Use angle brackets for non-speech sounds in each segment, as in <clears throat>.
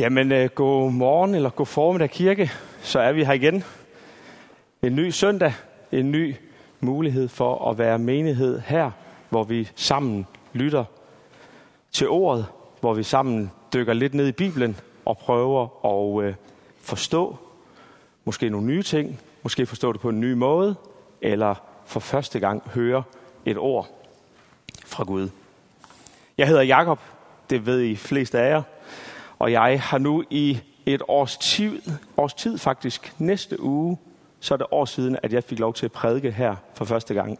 Jamen, øh, god morgen eller god formiddag kirke. Så er vi her igen. En ny søndag. En ny mulighed for at være menighed her, hvor vi sammen lytter til ordet, hvor vi sammen dykker lidt ned i Bibelen og prøver at øh, forstå måske nogle nye ting, måske forstå det på en ny måde, eller for første gang høre et ord fra Gud. Jeg hedder Jakob, det ved I fleste af jer, og jeg har nu i et års tid, års tid faktisk, næste uge, så er det år siden, at jeg fik lov til at prædike her for første gang.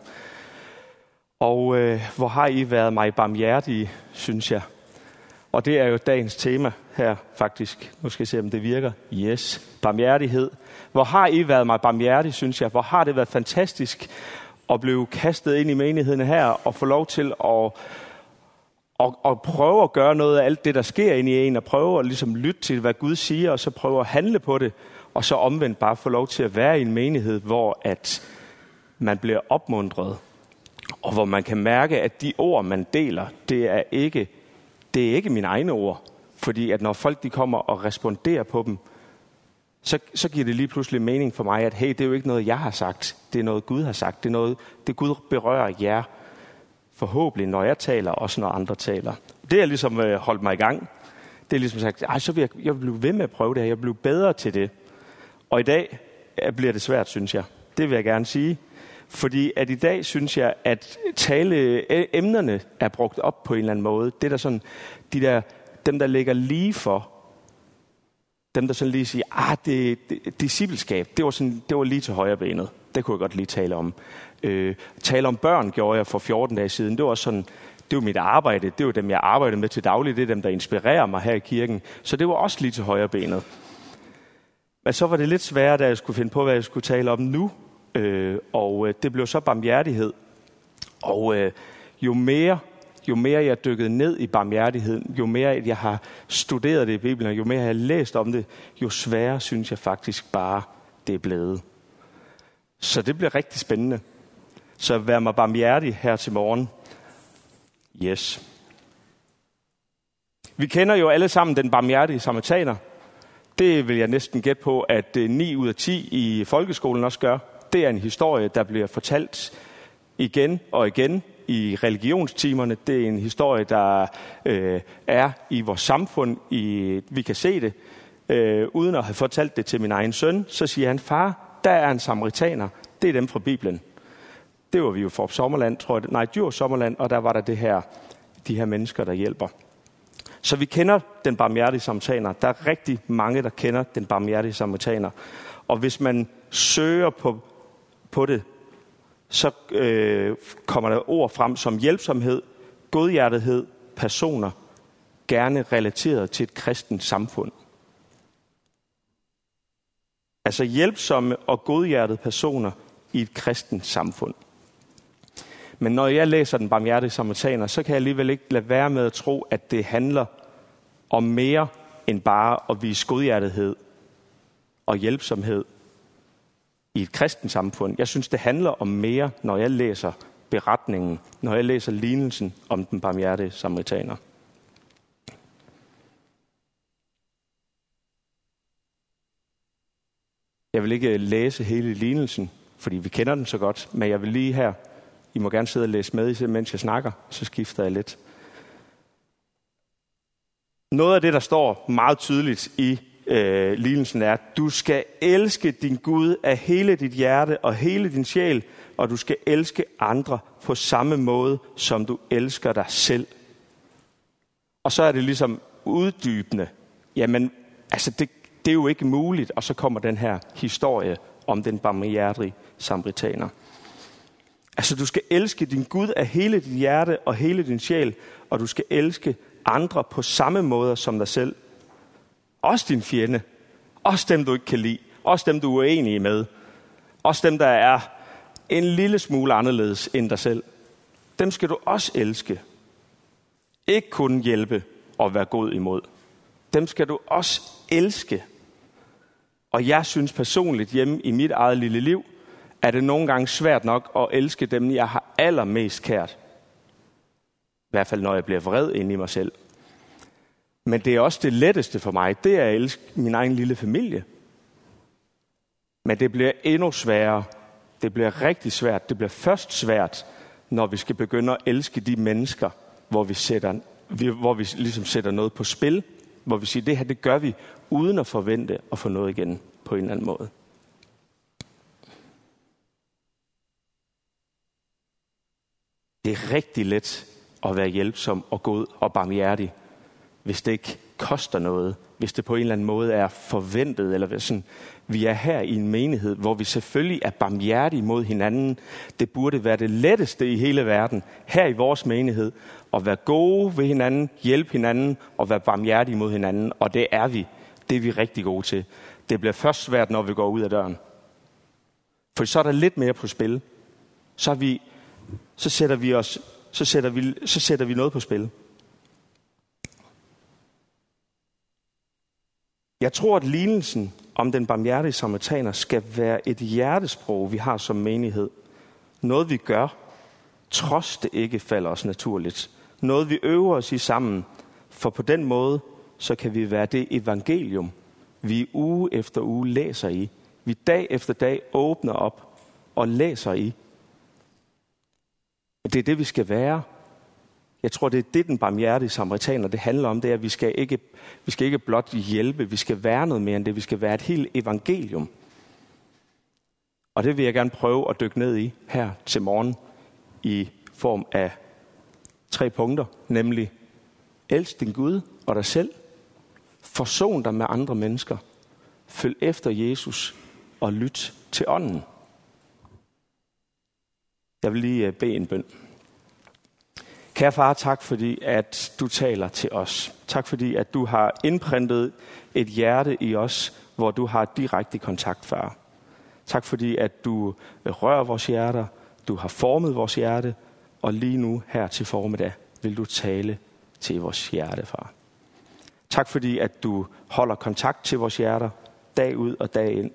Og øh, hvor har I været mig barmhjertige, synes jeg. Og det er jo dagens tema her faktisk. Nu skal jeg se, om det virker. Yes, barmhjertighed. Hvor har I været mig barmhjertig, synes jeg. Hvor har det været fantastisk at blive kastet ind i menigheden her og få lov til at og, og prøve at gøre noget af alt det, der sker ind i en, og prøve at ligesom lytte til, hvad Gud siger, og så prøve at handle på det, og så omvendt bare få lov til at være i en menighed, hvor at man bliver opmuntret, og hvor man kan mærke, at de ord, man deler, det er ikke, det er ikke mine egne ord. Fordi at når folk de kommer og responderer på dem, så, så giver det lige pludselig mening for mig, at hey, det er jo ikke noget, jeg har sagt. Det er noget, Gud har sagt. Det er noget, det Gud berører jer forhåbentlig, når jeg taler, også når andre taler. Det er ligesom øh, holdt mig i gang. Det er ligesom sagt, Ej, så vil jeg, jeg vil blive ved med at prøve det her. Jeg bliver bedre til det. Og i dag ja, bliver det svært, synes jeg. Det vil jeg gerne sige. Fordi at i dag synes jeg, at tale øh, emnerne er brugt op på en eller anden måde. Det der sådan, de der, dem der ligger lige for, dem der sådan lige siger, ah, det, det discipleskab, det var, sådan, det var lige til højre benet. Det kunne jeg godt lige tale om. Øh, tale om børn gjorde jeg for 14 dage siden. Det var sådan, det var mit arbejde. Det var dem, jeg arbejdede med til daglig. Det er dem, der inspirerer mig her i kirken. Så det var også lige til højre benet. Men så var det lidt sværere, da jeg skulle finde på, hvad jeg skulle tale om nu. Øh, og øh, det blev så barmhjertighed. Og øh, jo mere jo mere jeg dykkede ned i barmhjertigheden, jo mere jeg har studeret det i Bibelen, jo mere jeg har læst om det, jo sværere synes jeg faktisk bare, det er blevet. Så det bliver rigtig spændende. Så vær mig barmhjertig her til morgen. Yes. Vi kender jo alle sammen den barmhjertige samaritaner. Det vil jeg næsten gætte på, at øh, 9 ud af 10 i folkeskolen også gør. Det er en historie, der bliver fortalt igen og igen i religionstimerne. Det er en historie, der øh, er i vores samfund. I, vi kan se det. Øh, uden at have fortalt det til min egen søn, så siger han, far, der er en samaritaner. Det er dem fra Bibelen det var vi jo for Sommerland, tror jeg. Nej, Djurs Sommerland, og der var der det her, de her mennesker, der hjælper. Så vi kender den barmhjertige samaritaner. Der er rigtig mange, der kender den barmhjertige samaritaner. Og hvis man søger på, på det, så øh, kommer der ord frem som hjælpsomhed, godhjertethed, personer, gerne relateret til et kristent samfund. Altså hjælpsomme og godhjertede personer i et kristent samfund. Men når jeg læser den barmhjertige samaritaner, så kan jeg alligevel ikke lade være med at tro, at det handler om mere end bare at vise godhjertethed og hjælpsomhed i et kristent samfund. Jeg synes, det handler om mere, når jeg læser beretningen, når jeg læser lignelsen om den barmhjertige samaritaner. Jeg vil ikke øh, læse hele lignelsen, fordi vi kender den så godt, men jeg vil lige her i må gerne sidde og læse med, mens jeg snakker, så skifter jeg lidt. Noget af det, der står meget tydeligt i øh, lignelsen er, du skal elske din Gud af hele dit hjerte og hele din sjæl, og du skal elske andre på samme måde, som du elsker dig selv. Og så er det ligesom uddybende. Jamen, altså det, det er jo ikke muligt. Og så kommer den her historie om den barmhjertige samaritaner. Altså, du skal elske din Gud af hele dit hjerte og hele din sjæl, og du skal elske andre på samme måde som dig selv. Også din fjende. Også dem, du ikke kan lide. Også dem, du er uenig med. Også dem, der er en lille smule anderledes end dig selv. Dem skal du også elske. Ikke kun hjælpe og være god imod. Dem skal du også elske. Og jeg synes personligt hjemme i mit eget lille liv, er det nogle gange svært nok at elske dem, jeg har allermest kært. I hvert fald, når jeg bliver vred ind i mig selv. Men det er også det letteste for mig, det er at elske min egen lille familie. Men det bliver endnu sværere. Det bliver rigtig svært. Det bliver først svært, når vi skal begynde at elske de mennesker, hvor vi, sætter, hvor vi ligesom sætter noget på spil. Hvor vi siger, det her det gør vi, uden at forvente at få noget igen på en eller anden måde. Det er rigtig let at være hjælpsom og god og barmhjertig, hvis det ikke koster noget, hvis det på en eller anden måde er forventet, eller sådan, vi er her i en menighed, hvor vi selvfølgelig er barmhjertige mod hinanden. Det burde være det letteste i hele verden, her i vores menighed, at være gode ved hinanden, hjælpe hinanden og være barmhjertige mod hinanden. Og det er vi. Det er vi rigtig gode til. Det bliver først svært, når vi går ud af døren. For så er der lidt mere på spil. Så, vi, så, sætter, vi os, så, sætter, vi, så sætter vi noget på spil. Jeg tror, at lignelsen om den barmhjertige samaritaner skal være et hjertesprog, vi har som menighed. Noget vi gør, trods det ikke falder os naturligt. Noget vi øver os i sammen, for på den måde, så kan vi være det evangelium, vi uge efter uge læser i. Vi dag efter dag åbner op og læser i. Det er det, vi skal være, jeg tror, det er det, den barmhjertige samaritaner det handler om. Det er, at vi skal, ikke, vi skal ikke blot hjælpe, vi skal være noget mere end det. Vi skal være et helt evangelium. Og det vil jeg gerne prøve at dykke ned i her til morgen i form af tre punkter, nemlig elsk din Gud og dig selv, forson dig med andre mennesker, følg efter Jesus og lyt til ånden. Jeg vil lige øh, bede en bøn. Kære far, tak fordi, at du taler til os. Tak fordi, at du har indprintet et hjerte i os, hvor du har direkte kontakt, far. Tak fordi, at du rører vores hjerter, du har formet vores hjerte, og lige nu her til formiddag vil du tale til vores hjerte, far. Tak fordi, at du holder kontakt til vores hjerter dag ud og dag ind.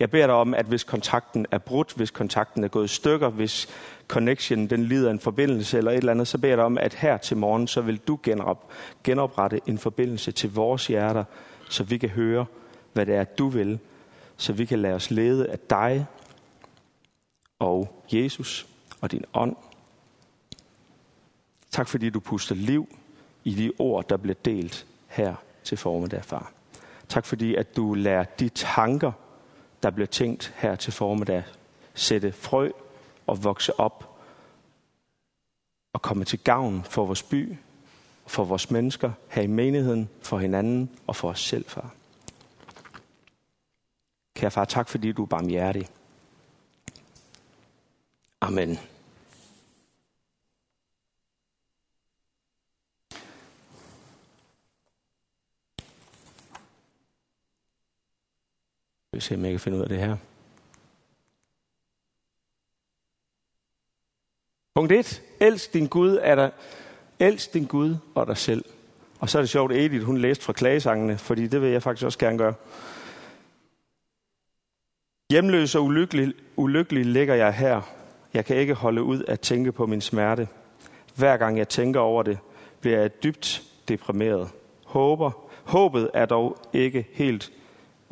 Jeg beder dig om, at hvis kontakten er brudt, hvis kontakten er gået i stykker, hvis connection den lider en forbindelse eller et eller andet, så beder jeg dig om, at her til morgen, så vil du genop, genoprette en forbindelse til vores hjerter, så vi kan høre, hvad det er, du vil, så vi kan lade os lede af dig og Jesus og din ånd. Tak fordi du puster liv i de ord, der bliver delt her til formiddag, far. Tak fordi, at du lærer de tanker, der bliver tænkt her til formiddag, sætte frø og vokse op og komme til gavn for vores by, for vores mennesker her i menigheden, for hinanden og for os selv, far. Kære far, tak fordi du er barmhjertig. Amen. Se, om jeg kan finde ud af det her. Punkt 1. Elsk din Gud er der. Elsk din Gud og dig selv. Og så er det sjovt, at Edith, hun læste fra klagesangene, fordi det vil jeg faktisk også gerne gøre. Hjemløs og ulykkelig, ulykkelig ligger jeg her. Jeg kan ikke holde ud at tænke på min smerte. Hver gang jeg tænker over det, bliver jeg dybt deprimeret. Håber, håbet er dog ikke helt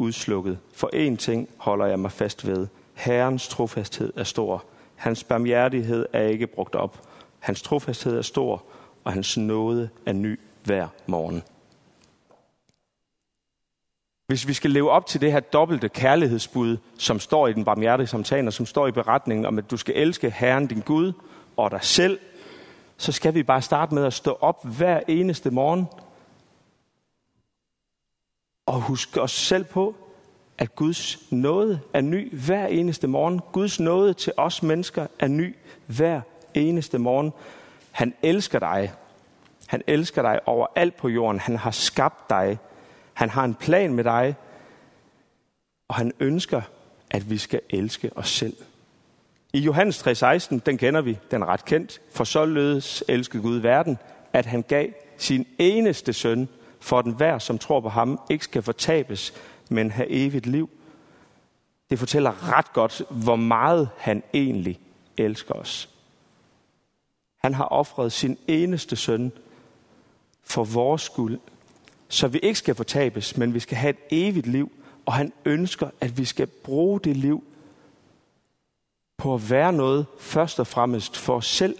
udslukket. For én ting holder jeg mig fast ved. Herrens trofasthed er stor. Hans barmhjertighed er ikke brugt op. Hans trofasthed er stor, og hans nåde er ny hver morgen. Hvis vi skal leve op til det her dobbelte kærlighedsbud, som står i den barmhjertige samtale, som står i beretningen om, at du skal elske Herren din Gud og dig selv, så skal vi bare starte med at stå op hver eneste morgen og huske os selv på, at Guds nåde er ny hver eneste morgen. Guds nåde til os mennesker er ny hver eneste morgen. Han elsker dig. Han elsker dig over alt på jorden. Han har skabt dig. Han har en plan med dig. Og han ønsker, at vi skal elske os selv. I Johannes 3:16, den kender vi, den er ret kendt. For således elskede Gud verden, at han gav sin eneste søn, for at enhver, som tror på ham, ikke skal fortabes, men have evigt liv. Det fortæller ret godt, hvor meget han egentlig elsker os. Han har offret sin eneste søn for vores skyld, så vi ikke skal fortabes, men vi skal have et evigt liv, og han ønsker, at vi skal bruge det liv på at være noget først og fremmest for os selv,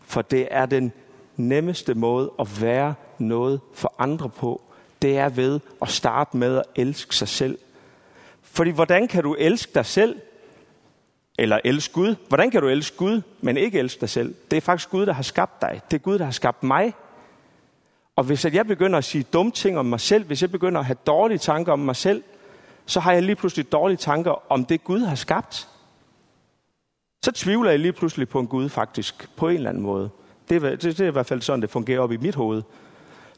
for det er den nemmeste måde at være noget for andre på. Det er ved at starte med at elske sig selv. Fordi hvordan kan du elske dig selv, eller elske Gud? Hvordan kan du elske Gud, men ikke elske dig selv? Det er faktisk Gud, der har skabt dig. Det er Gud, der har skabt mig. Og hvis jeg begynder at sige dumme ting om mig selv, hvis jeg begynder at have dårlige tanker om mig selv, så har jeg lige pludselig dårlige tanker om det, Gud har skabt. Så tvivler jeg lige pludselig på en Gud faktisk, på en eller anden måde. Det er, det, det er i hvert fald sådan, det fungerer op i mit hoved.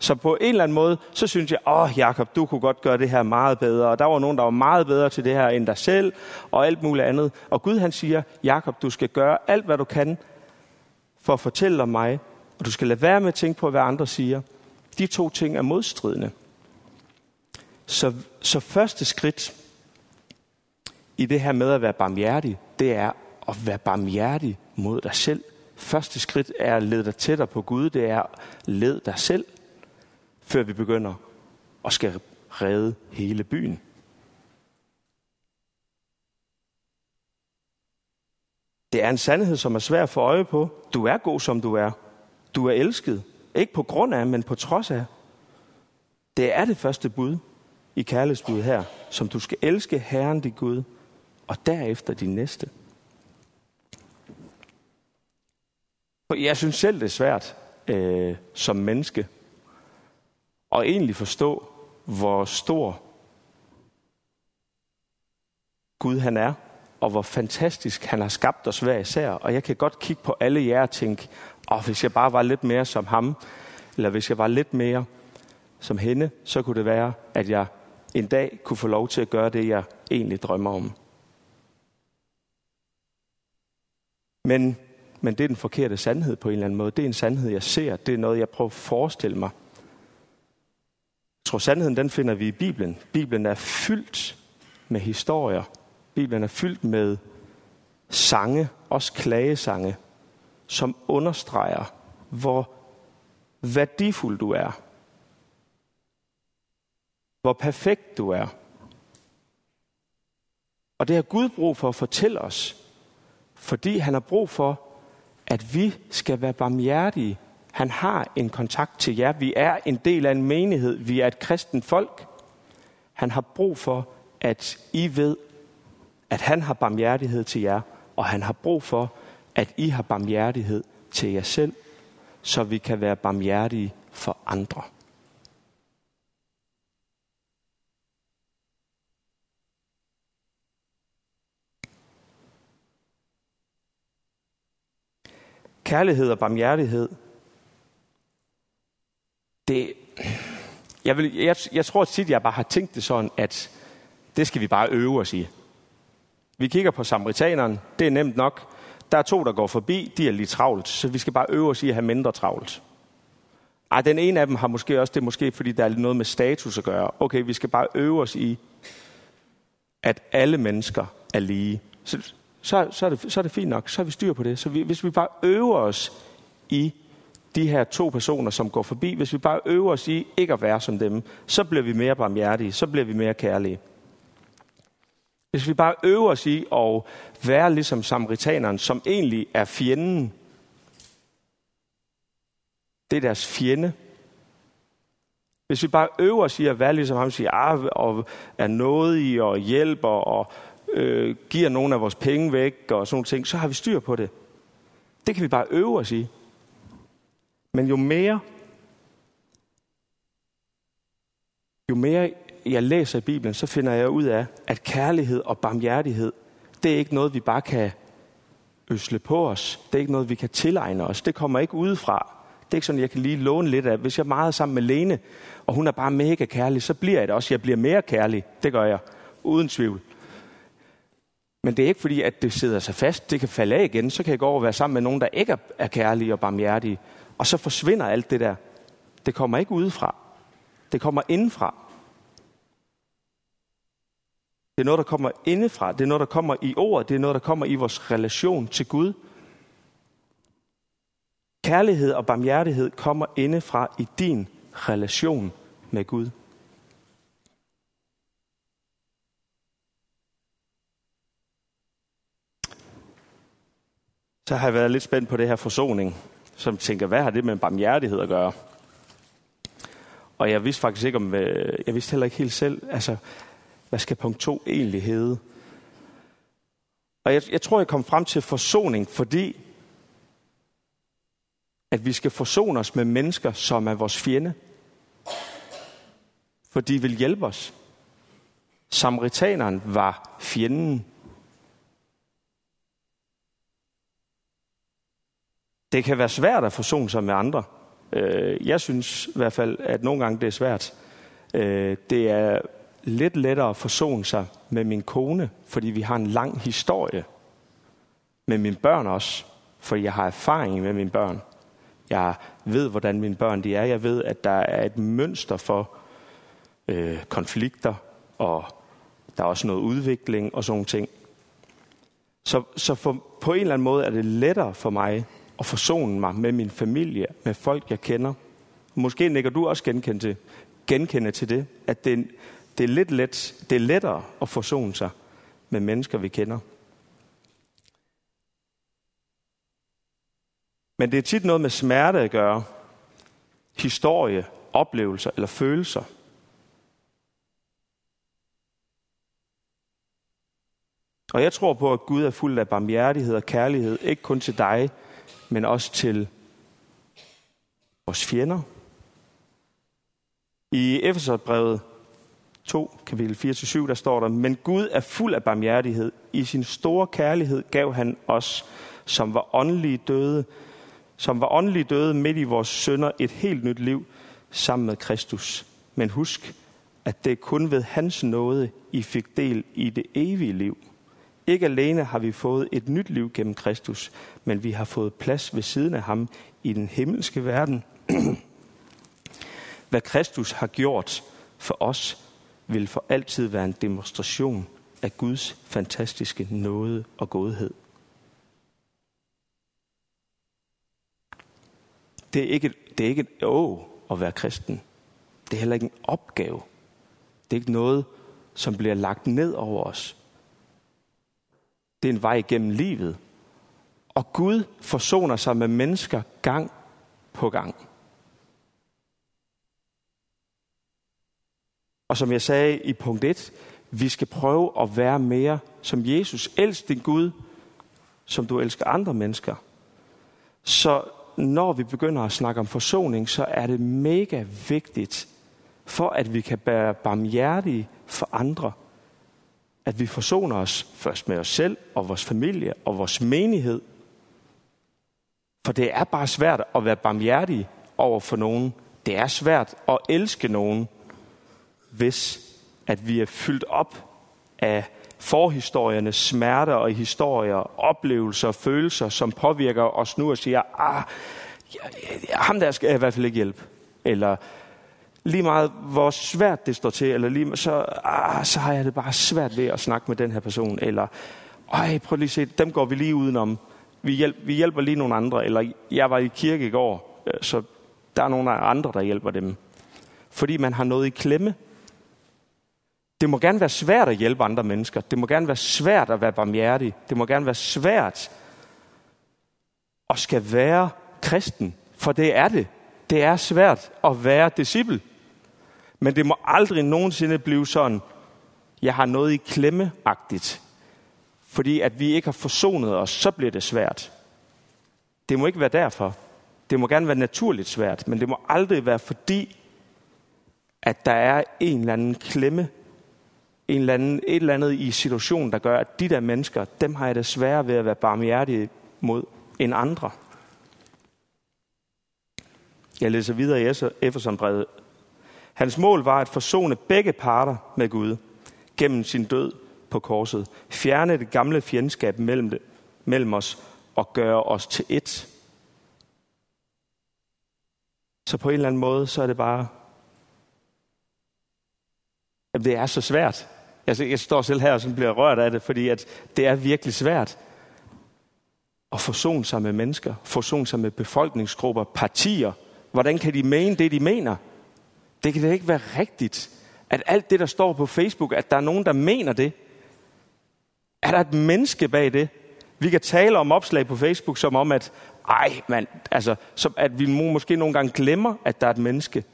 Så på en eller anden måde, så synes jeg, åh Jakob, du kunne godt gøre det her meget bedre. Og der var nogen, der var meget bedre til det her end dig selv, og alt muligt andet. Og Gud han siger, Jakob, du skal gøre alt, hvad du kan, for at fortælle om mig. Og du skal lade være med at tænke på, hvad andre siger. De to ting er modstridende. Så, så første skridt i det her med at være barmhjertig, det er at være barmhjertig mod dig selv. Første skridt er at lede dig tættere på Gud, det er at lede dig selv, før vi begynder at skal redde hele byen. Det er en sandhed, som er svær at få øje på. Du er god, som du er. Du er elsket. Ikke på grund af, men på trods af. Det er det første bud i kærlighedsbud her, som du skal elske Herren din Gud, og derefter din næste. Jeg synes selv, det er svært øh, som menneske og egentlig forstå, hvor stor Gud han er, og hvor fantastisk han har skabt os hver især. Og jeg kan godt kigge på alle jer og tænke, oh, hvis jeg bare var lidt mere som ham, eller hvis jeg var lidt mere som hende, så kunne det være, at jeg en dag kunne få lov til at gøre det, jeg egentlig drømmer om. Men, men det er den forkerte sandhed på en eller anden måde. Det er en sandhed, jeg ser. Det er noget, jeg prøver at forestille mig. Tror, sandheden den finder vi i Bibelen. Bibelen er fyldt med historier. Bibelen er fyldt med sange, også klagesange, som understreger, hvor værdifuld du er. Hvor perfekt du er. Og det har Gud brug for at fortælle os, fordi han har brug for, at vi skal være barmhjertige. Han har en kontakt til jer. Vi er en del af en menighed. Vi er et kristent folk. Han har brug for, at I ved, at han har barmhjertighed til jer, og han har brug for, at I har barmhjertighed til jer selv, så vi kan være barmhjertige for andre. Kærlighed og barmhjertighed, det, jeg, vil, jeg, jeg tror tit, jeg bare har tænkt det sådan, at det skal vi bare øve os i. Vi kigger på samaritaneren, det er nemt nok. Der er to, der går forbi, de er lige travlt, så vi skal bare øve os i at have mindre travlt. Ej, den ene af dem har måske også, det måske fordi, der er noget med status at gøre. Okay, vi skal bare øve os i, at alle mennesker er lige. Så, så, så, er, det, så er det fint nok, så har vi styr på det. Så vi, hvis vi bare øver os i de her to personer, som går forbi, hvis vi bare øver os i ikke at være som dem, så bliver vi mere barmhjertige, så bliver vi mere kærlige. Hvis vi bare øver os i at være ligesom samaritaneren, som egentlig er fjenden. Det er deres fjende. Hvis vi bare øver os i at være ligesom ham, siger, ah, og er nådige og hjælper og øh, giver nogle af vores penge væk og sådan nogle ting, så har vi styr på det. Det kan vi bare øve os i. Men jo mere, jo mere jeg læser i Bibelen, så finder jeg ud af, at kærlighed og barmhjertighed, det er ikke noget, vi bare kan øsle på os. Det er ikke noget, vi kan tilegne os. Det kommer ikke udefra. Det er ikke sådan, jeg kan lige låne lidt af. Hvis jeg er meget sammen med Lene, og hun er bare mega kærlig, så bliver jeg det også. Jeg bliver mere kærlig. Det gør jeg. Uden tvivl. Men det er ikke fordi, at det sidder sig fast. Det kan falde af igen. Så kan jeg gå over og være sammen med nogen, der ikke er kærlige og barmhjertige. Og så forsvinder alt det der. Det kommer ikke udefra. Det kommer indenfra. Det er noget, der kommer indefra. Det er noget, der kommer i ordet. Det er noget, der kommer i vores relation til Gud. Kærlighed og barmhjertighed kommer indefra i din relation med Gud. Så har jeg været lidt spændt på det her forsoning, som tænker, hvad har det med barmhjertighed at gøre? Og jeg vidste faktisk ikke om, øh, jeg vidste heller ikke helt selv, altså, hvad skal punkt 2 egentlig hedde? Og jeg, jeg tror, jeg kom frem til forsoning, fordi at vi skal forsone os med mennesker, som er vores fjende. For de vil hjælpe os. Samaritaneren var fjenden. Det kan være svært at forsone sig med andre. Øh, jeg synes i hvert fald, at nogle gange det er svært. Øh, det er lidt lettere at forsone sig med min kone, fordi vi har en lang historie. Med mine børn også, fordi jeg har erfaring med mine børn. Jeg ved, hvordan mine børn de er. Jeg ved, at der er et mønster for øh, konflikter, og der er også noget udvikling og sådan ting. Så, så for, på en eller anden måde er det lettere for mig at forsone mig med min familie, med folk, jeg kender. Måske nikker du også genkende til, genkende til det, at det, det, er lidt let, det er lettere at forsone sig med mennesker, vi kender. Men det er tit noget med smerte at gøre. Historie, oplevelser eller følelser. Og jeg tror på, at Gud er fuld af barmhjertighed og kærlighed, ikke kun til dig, men også til vores fjender. I Efeserbrevet 2, kapitel 4-7, der står der, Men Gud er fuld af barmhjertighed. I sin store kærlighed gav han os, som var åndelige døde, som var åndelige døde midt i vores sønder, et helt nyt liv sammen med Kristus. Men husk, at det er kun ved hans nåde, I fik del i det evige liv. Ikke alene har vi fået et nyt liv gennem Kristus, men vi har fået plads ved siden af ham i den himmelske verden. <clears throat> Hvad Kristus har gjort for os, vil for altid være en demonstration af Guds fantastiske nåde og godhed. Det er ikke, det er ikke et å at være kristen. Det er heller ikke en opgave. Det er ikke noget, som bliver lagt ned over os. Det er en vej gennem livet. Og Gud forsoner sig med mennesker gang på gang. Og som jeg sagde i punkt 1, vi skal prøve at være mere som Jesus. Elsk din Gud, som du elsker andre mennesker. Så når vi begynder at snakke om forsoning, så er det mega vigtigt, for at vi kan være barmhjertige for andre, at vi forsoner os først med os selv og vores familie og vores menighed. For det er bare svært at være barmhjertig over for nogen. Det er svært at elske nogen, hvis at vi er fyldt op af forhistoriernes smerter og historier, oplevelser og følelser, som påvirker os nu og siger, ah, ham der skal jeg i hvert fald ikke hjælpe. Eller lige meget hvor svært det står til, eller lige, så, ah, så har jeg det bare svært ved at snakke med den her person. Eller, ej, prøv lige at se, dem går vi lige udenom. Vi, hjælp, vi hjælper lige nogle andre. Eller jeg var i kirke i går, øh, så der er nogle andre, der hjælper dem. Fordi man har noget i klemme det må gerne være svært at hjælpe andre mennesker. Det må gerne være svært at være barmhjertig. Det må gerne være svært at skal være kristen. For det er det. Det er svært at være disciple. Men det må aldrig nogensinde blive sådan, jeg har noget i klemmeagtigt. Fordi at vi ikke har forsonet os, så bliver det svært. Det må ikke være derfor. Det må gerne være naturligt svært, men det må aldrig være fordi, at der er en eller anden klemme en eller anden, et eller andet i situationen, der gør, at de der mennesker, dem har jeg det sværere ved at være barmhjertige mod end andre. Jeg læser videre i Efesenbrevet. Hans mål var at forsone begge parter med Gud gennem sin død på korset. Fjerne det gamle fjendskab mellem, det, mellem os og gøre os til ét. Så på en eller anden måde, så er det bare... At det er så svært. Altså, jeg står selv her og bliver rørt af det, fordi at det er virkelig svært at forsone sig med mennesker, forsone sig med befolkningsgrupper, partier. Hvordan kan de mene det, de mener? Det kan da ikke være rigtigt, at alt det, der står på Facebook, at der er nogen, der mener det. Er der et menneske bag det? Vi kan tale om opslag på Facebook som om, at, ej, man, altså, som at vi måske nogle gange glemmer, at der er et menneske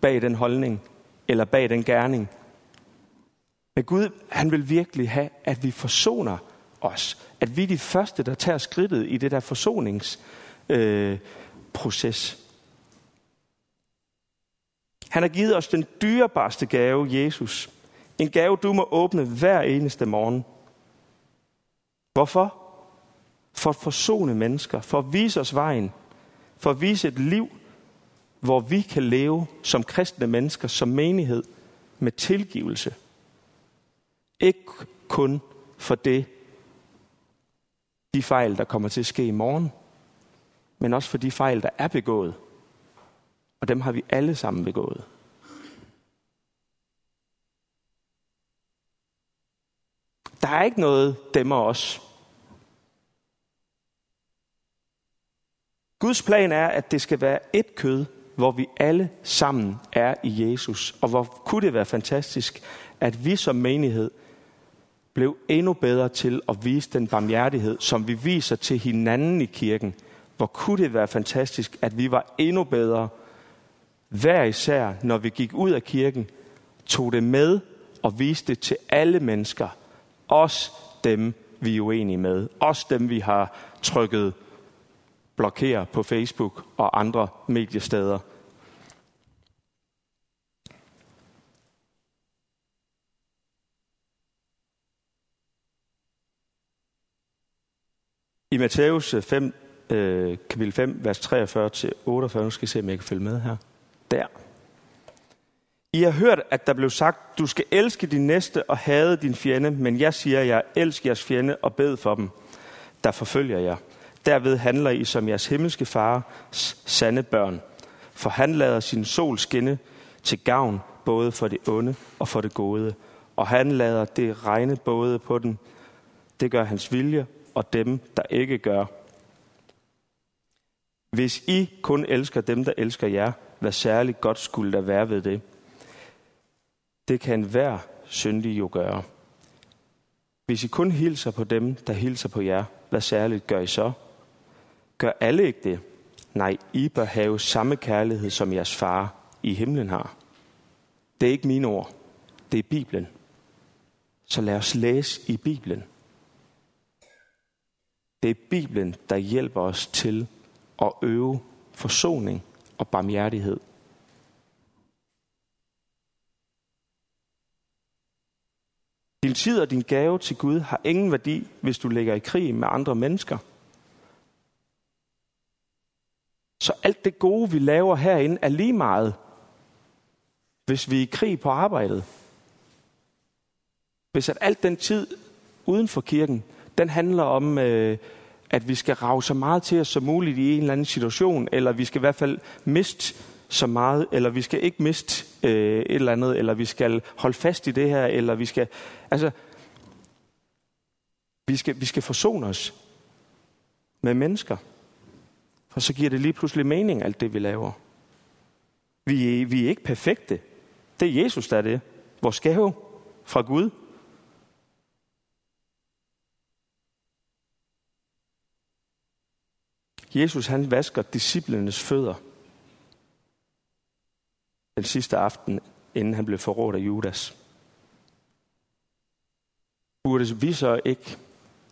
bag den holdning, eller bag den gerning. Men Gud, han vil virkelig have, at vi forsoner os. At vi er de første, der tager skridtet i det der forsoningsproces. Øh, han har givet os den dyrebarste gave, Jesus. En gave, du må åbne hver eneste morgen. Hvorfor? For at forsone mennesker, for at vise os vejen, for at vise et liv, hvor vi kan leve som kristne mennesker, som menighed, med tilgivelse. Ikke kun for det, de fejl, der kommer til at ske i morgen, men også for de fejl, der er begået. Og dem har vi alle sammen begået. Der er ikke noget dem og os. Guds plan er, at det skal være et kød, hvor vi alle sammen er i Jesus. Og hvor kunne det være fantastisk, at vi som menighed blev endnu bedre til at vise den barmhjertighed, som vi viser til hinanden i kirken. Hvor kunne det være fantastisk, at vi var endnu bedre hver især, når vi gik ud af kirken, tog det med og viste det til alle mennesker. Også dem, vi er uenige med. Også dem, vi har trykket blokere på Facebook og andre mediesteder. I Matthæus 5, øh, kapitel 5, vers 43-48, nu skal jeg se, om jeg kan følge med her der. I har hørt, at der blev sagt, du skal elske din næste og hade din fjende, men jeg siger jer, elsk jeres fjende og bed for dem, der forfølger jer. Derved handler I som jeres himmelske far sande børn. For han lader sin sol skinne til gavn både for det onde og for det gode. Og han lader det regne både på den. Det gør hans vilje og dem, der ikke gør. Hvis I kun elsker dem, der elsker jer, hvad særligt godt skulle der være ved det? Det kan hver syndig jo gøre. Hvis I kun hilser på dem, der hilser på jer, hvad særligt gør I så? Gør alle ikke det? Nej, I bør have samme kærlighed, som jeres far i himlen har. Det er ikke mine ord. Det er Bibelen. Så lad os læse i Bibelen. Det er Bibelen, der hjælper os til at øve forsoning og barmhjertighed. Din tid og din gave til Gud har ingen værdi, hvis du ligger i krig med andre mennesker. Så alt det gode, vi laver herinde, er lige meget, hvis vi er i krig på arbejdet. Hvis at alt den tid uden for kirken, den handler om øh, at vi skal rave så meget til os som muligt i en eller anden situation, eller vi skal i hvert fald miste så meget, eller vi skal ikke miste øh, et eller andet, eller vi skal holde fast i det her, eller vi skal... Altså, vi skal, vi skal forsone os med mennesker. For så giver det lige pludselig mening, alt det vi laver. Vi, vi er ikke perfekte. Det er Jesus, der er det. Vores gave fra Gud. Jesus han vasker disciplenes fødder den sidste aften, inden han blev forrådt af Judas. Burde vi så ikke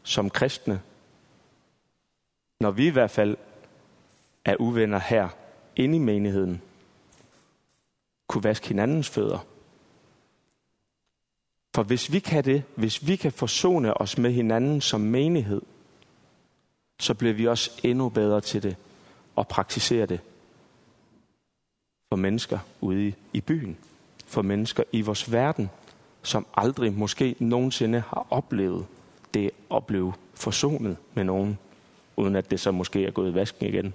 som kristne, når vi i hvert fald er uvenner her inde i menigheden, kunne vaske hinandens fødder? For hvis vi kan det, hvis vi kan forsone os med hinanden som menighed, så bliver vi også endnu bedre til det og praktisere det for mennesker ude i byen, for mennesker i vores verden, som aldrig måske nogensinde har oplevet det at opleve forsonet med nogen, uden at det så måske er gået i vasken igen.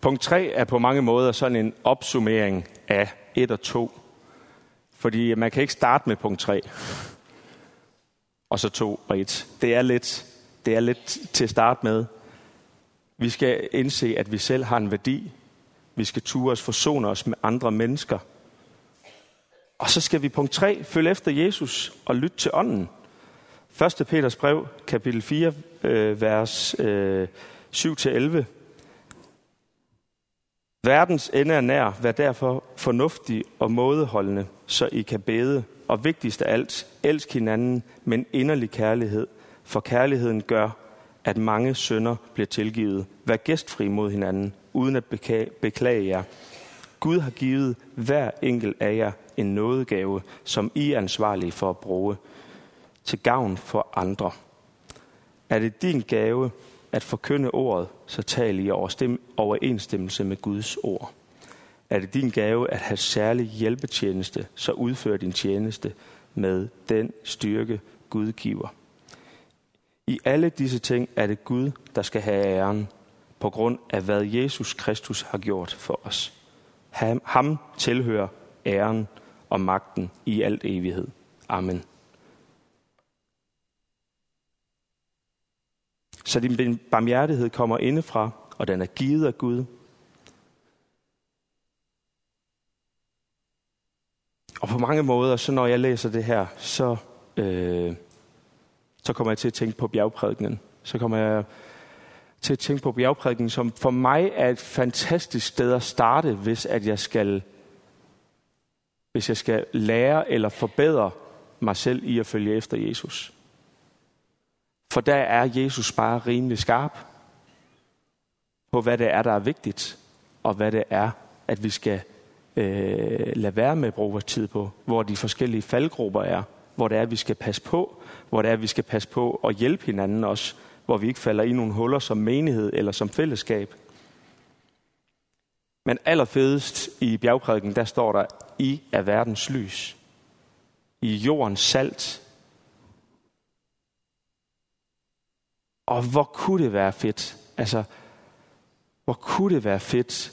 Punkt 3 er på mange måder sådan en opsummering af 1 og 2. Fordi man kan ikke starte med punkt 3, og så 2 og 1. Det er lidt, det er lidt til at starte med. Vi skal indse, at vi selv har en værdi. Vi skal ture os, forsone os med andre mennesker. Og så skal vi punkt 3, følge efter Jesus og lytte til ånden. 1. Peters brev, kapitel 4, øh, vers øh, 7-11. Verdens ende er nær, vær derfor fornuftig og mådeholdende, så I kan bede, og vigtigst af alt, elsk hinanden med en inderlig kærlighed, for kærligheden gør, at mange sønder bliver tilgivet. Vær gæstfri mod hinanden, uden at beklage jer. Gud har givet hver enkelt af jer en nådegave, som I er ansvarlige for at bruge til gavn for andre. Er det din gave at forkynde ordet, så tal i overensstemmelse med Guds ord. Er det din gave at have særlig hjælpetjeneste, så udfør din tjeneste med den styrke, Gud giver. I alle disse ting er det Gud, der skal have æren, på grund af hvad Jesus Kristus har gjort for os. Ham tilhører æren og magten i alt evighed. Amen. Så din barmhjertighed kommer indefra, og den er givet af Gud. Og på mange måder, så når jeg læser det her, så, øh, så kommer jeg til at tænke på bjergprædikenen. Så kommer jeg til at tænke på bjergprædikenen, som for mig er et fantastisk sted at starte, hvis at jeg skal, hvis jeg skal lære eller forbedre mig selv i at følge efter Jesus. For der er Jesus bare rimelig skarp på, hvad det er, der er vigtigt, og hvad det er, at vi skal øh, lade være med at bruge vores tid på, hvor de forskellige faldgrupper er, hvor det er, at vi skal passe på, hvor det er, at vi skal passe på og hjælpe hinanden også, hvor vi ikke falder i nogle huller som menighed eller som fællesskab. Men allerfedest i bjergprædiken, der står der, I er verdens lys. I jordens salt. Og hvor kunne det være fedt, altså, hvor kunne det være fedt,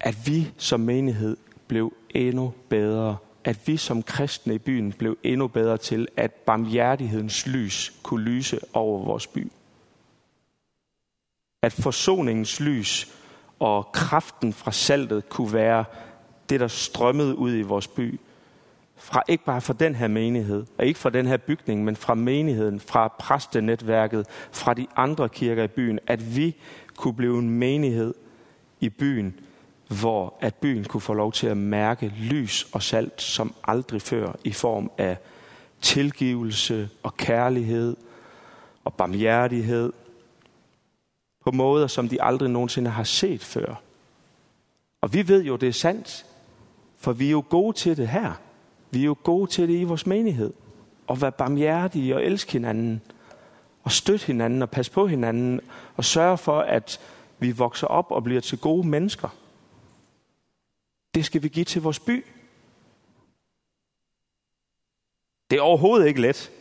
at vi som menighed blev endnu bedre, at vi som kristne i byen blev endnu bedre til, at barmhjertighedens lys kunne lyse over vores by. At forsoningens lys og kraften fra saltet kunne være det, der strømmede ud i vores by, fra ikke bare fra den her menighed, og ikke fra den her bygning, men fra menigheden, fra præstenetværket, fra de andre kirker i byen, at vi kunne blive en menighed i byen, hvor at byen kunne få lov til at mærke lys og salt som aldrig før i form af tilgivelse og kærlighed og barmhjertighed på måder, som de aldrig nogensinde har set før. Og vi ved jo, det er sandt, for vi er jo gode til det her. Vi er jo gode til det i vores menighed. At være barmhjertige og elske hinanden. Og støtte hinanden og passe på hinanden. Og sørge for, at vi vokser op og bliver til gode mennesker. Det skal vi give til vores by. Det er overhovedet ikke let.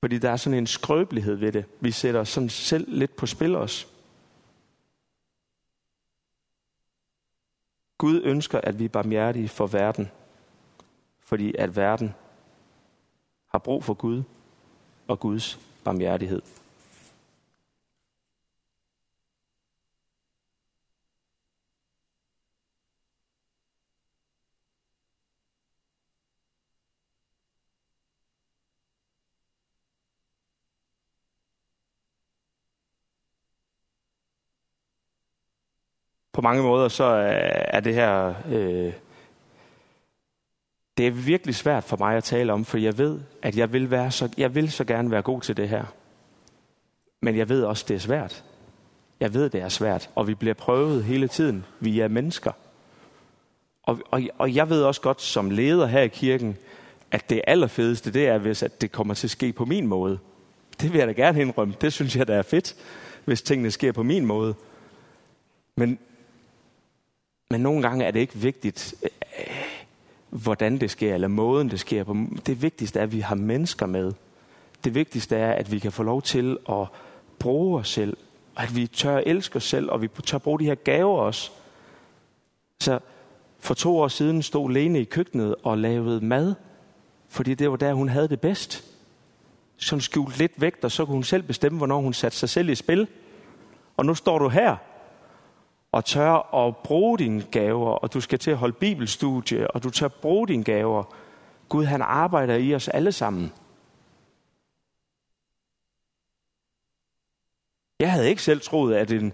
Fordi der er sådan en skrøbelighed ved det. Vi sætter os sådan selv lidt på spil også. Gud ønsker, at vi er barmhjertige for verden, fordi at verden har brug for Gud og Guds barmhjertighed. Mange måder, så øh, er det her... Øh, det er virkelig svært for mig at tale om, for jeg ved, at jeg vil, være så, jeg vil så gerne være god til det her. Men jeg ved også, det er svært. Jeg ved, det er svært, og vi bliver prøvet hele tiden. Vi er mennesker. Og, og, og jeg ved også godt som leder her i kirken, at det allerfedeste, det er, hvis at det kommer til at ske på min måde. Det vil jeg da gerne indrømme. Det synes jeg, der er fedt, hvis tingene sker på min måde. Men men nogle gange er det ikke vigtigt, øh, hvordan det sker, eller måden det sker på. Det vigtigste er, at vi har mennesker med. Det vigtigste er, at vi kan få lov til at bruge os selv, og at vi tør at elske os selv, og vi tør bruge de her gaver også. Så for to år siden stod Lene i køkkenet og lavede mad, fordi det var der, hun havde det bedst. Så hun skjulte lidt vægt, og så kunne hun selv bestemme, hvornår hun satte sig selv i spil. Og nu står du her og tør at bruge dine gaver, og du skal til at holde bibelstudie, og du tør bruge dine gaver. Gud, han arbejder i os alle sammen. Jeg havde ikke selv troet, at en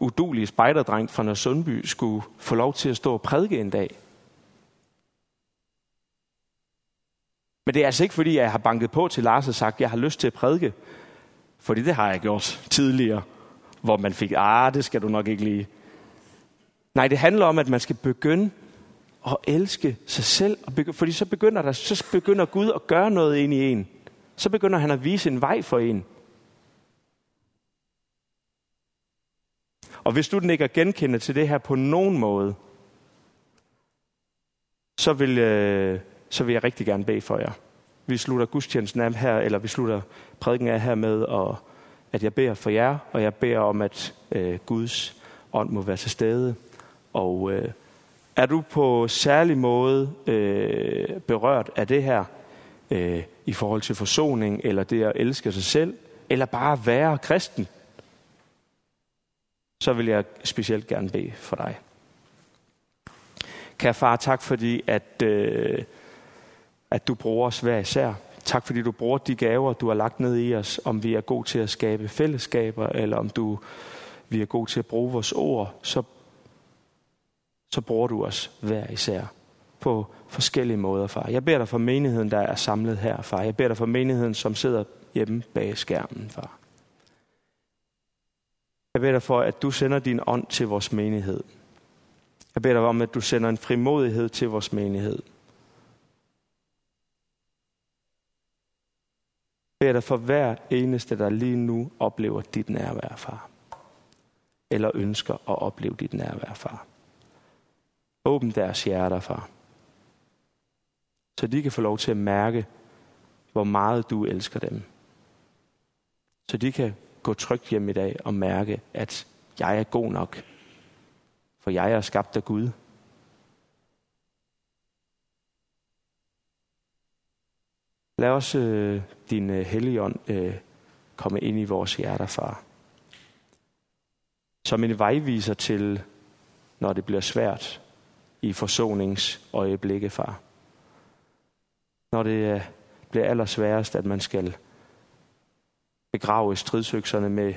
udulig spejderdreng fra Sundby skulle få lov til at stå og prædike en dag. Men det er altså ikke, fordi jeg har banket på til Lars og sagt, at jeg har lyst til at prædike. Fordi det har jeg gjort tidligere, hvor man fik, ah, det skal du nok ikke lige. Nej, det handler om, at man skal begynde at elske sig selv. Fordi så begynder, der, så begynder Gud at gøre noget ind i en. Så begynder han at vise en vej for en. Og hvis du den ikke genkende til det her på nogen måde, så vil, øh, så vil jeg rigtig gerne bede for jer. Vi slutter gudstjenesten af her, eller vi slutter prædiken af her med, og, at jeg beder for jer, og jeg beder om, at øh, Guds ånd må være til stede. Og øh, er du på særlig måde øh, berørt af det her, øh, i forhold til forsoning, eller det at elske sig selv, eller bare være kristen, så vil jeg specielt gerne bede for dig. Kære far, tak fordi, at, øh, at du bruger os hver især. Tak fordi du bruger de gaver, du har lagt ned i os, om vi er gode til at skabe fællesskaber, eller om du, vi er gode til at bruge vores ord, så, så bruger du os hver især på forskellige måder, far. Jeg beder dig for menigheden, der er samlet her, far. Jeg beder dig for menigheden, som sidder hjemme bag skærmen, far. Jeg beder dig for, at du sender din ånd til vores menighed. Jeg beder dig om, at du sender en frimodighed til vores menighed. Jeg beder dig for hver eneste, der lige nu oplever dit nærvær, far. Eller ønsker at opleve dit nærvær, far. Åbn deres hjerter, far. Så de kan få lov til at mærke, hvor meget du elsker dem. Så de kan gå trygt hjem i dag og mærke, at jeg er god nok. For jeg er skabt af Gud. Lad os øh, din øh, helligånd øh, komme ind i vores hjerter, far. Som en vejviser til, når det bliver svært i forsoningsøjeblikke, far. Når det øh, bliver allersværest, at man skal begrave stridsøkserne med,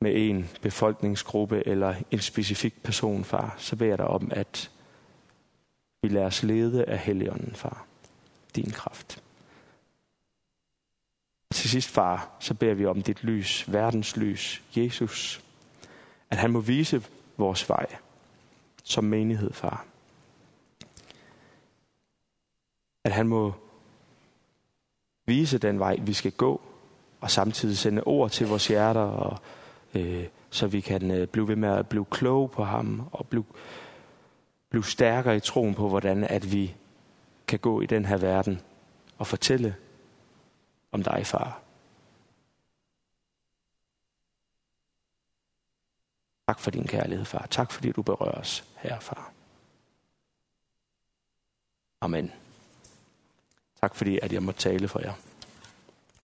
med en befolkningsgruppe eller en specifik person, far, så beder jeg dig om, at vi lader os lede af Helligånden, far. Din kraft. Og til sidst, far, så beder vi om dit lys, verdens lys, Jesus, at han må vise vores vej som menighed, far. At han må vise den vej, vi skal gå, og samtidig sende ord til vores hjerter, og, øh, så vi kan øh, blive ved med at blive kloge på ham, og blive, blive stærkere i troen på, hvordan at vi kan gå i den her verden og fortælle om dig, far. Tak for din kærlighed, far. Tak fordi du berører os her, far. Amen. Tak fordi, at jeg må tale for jer.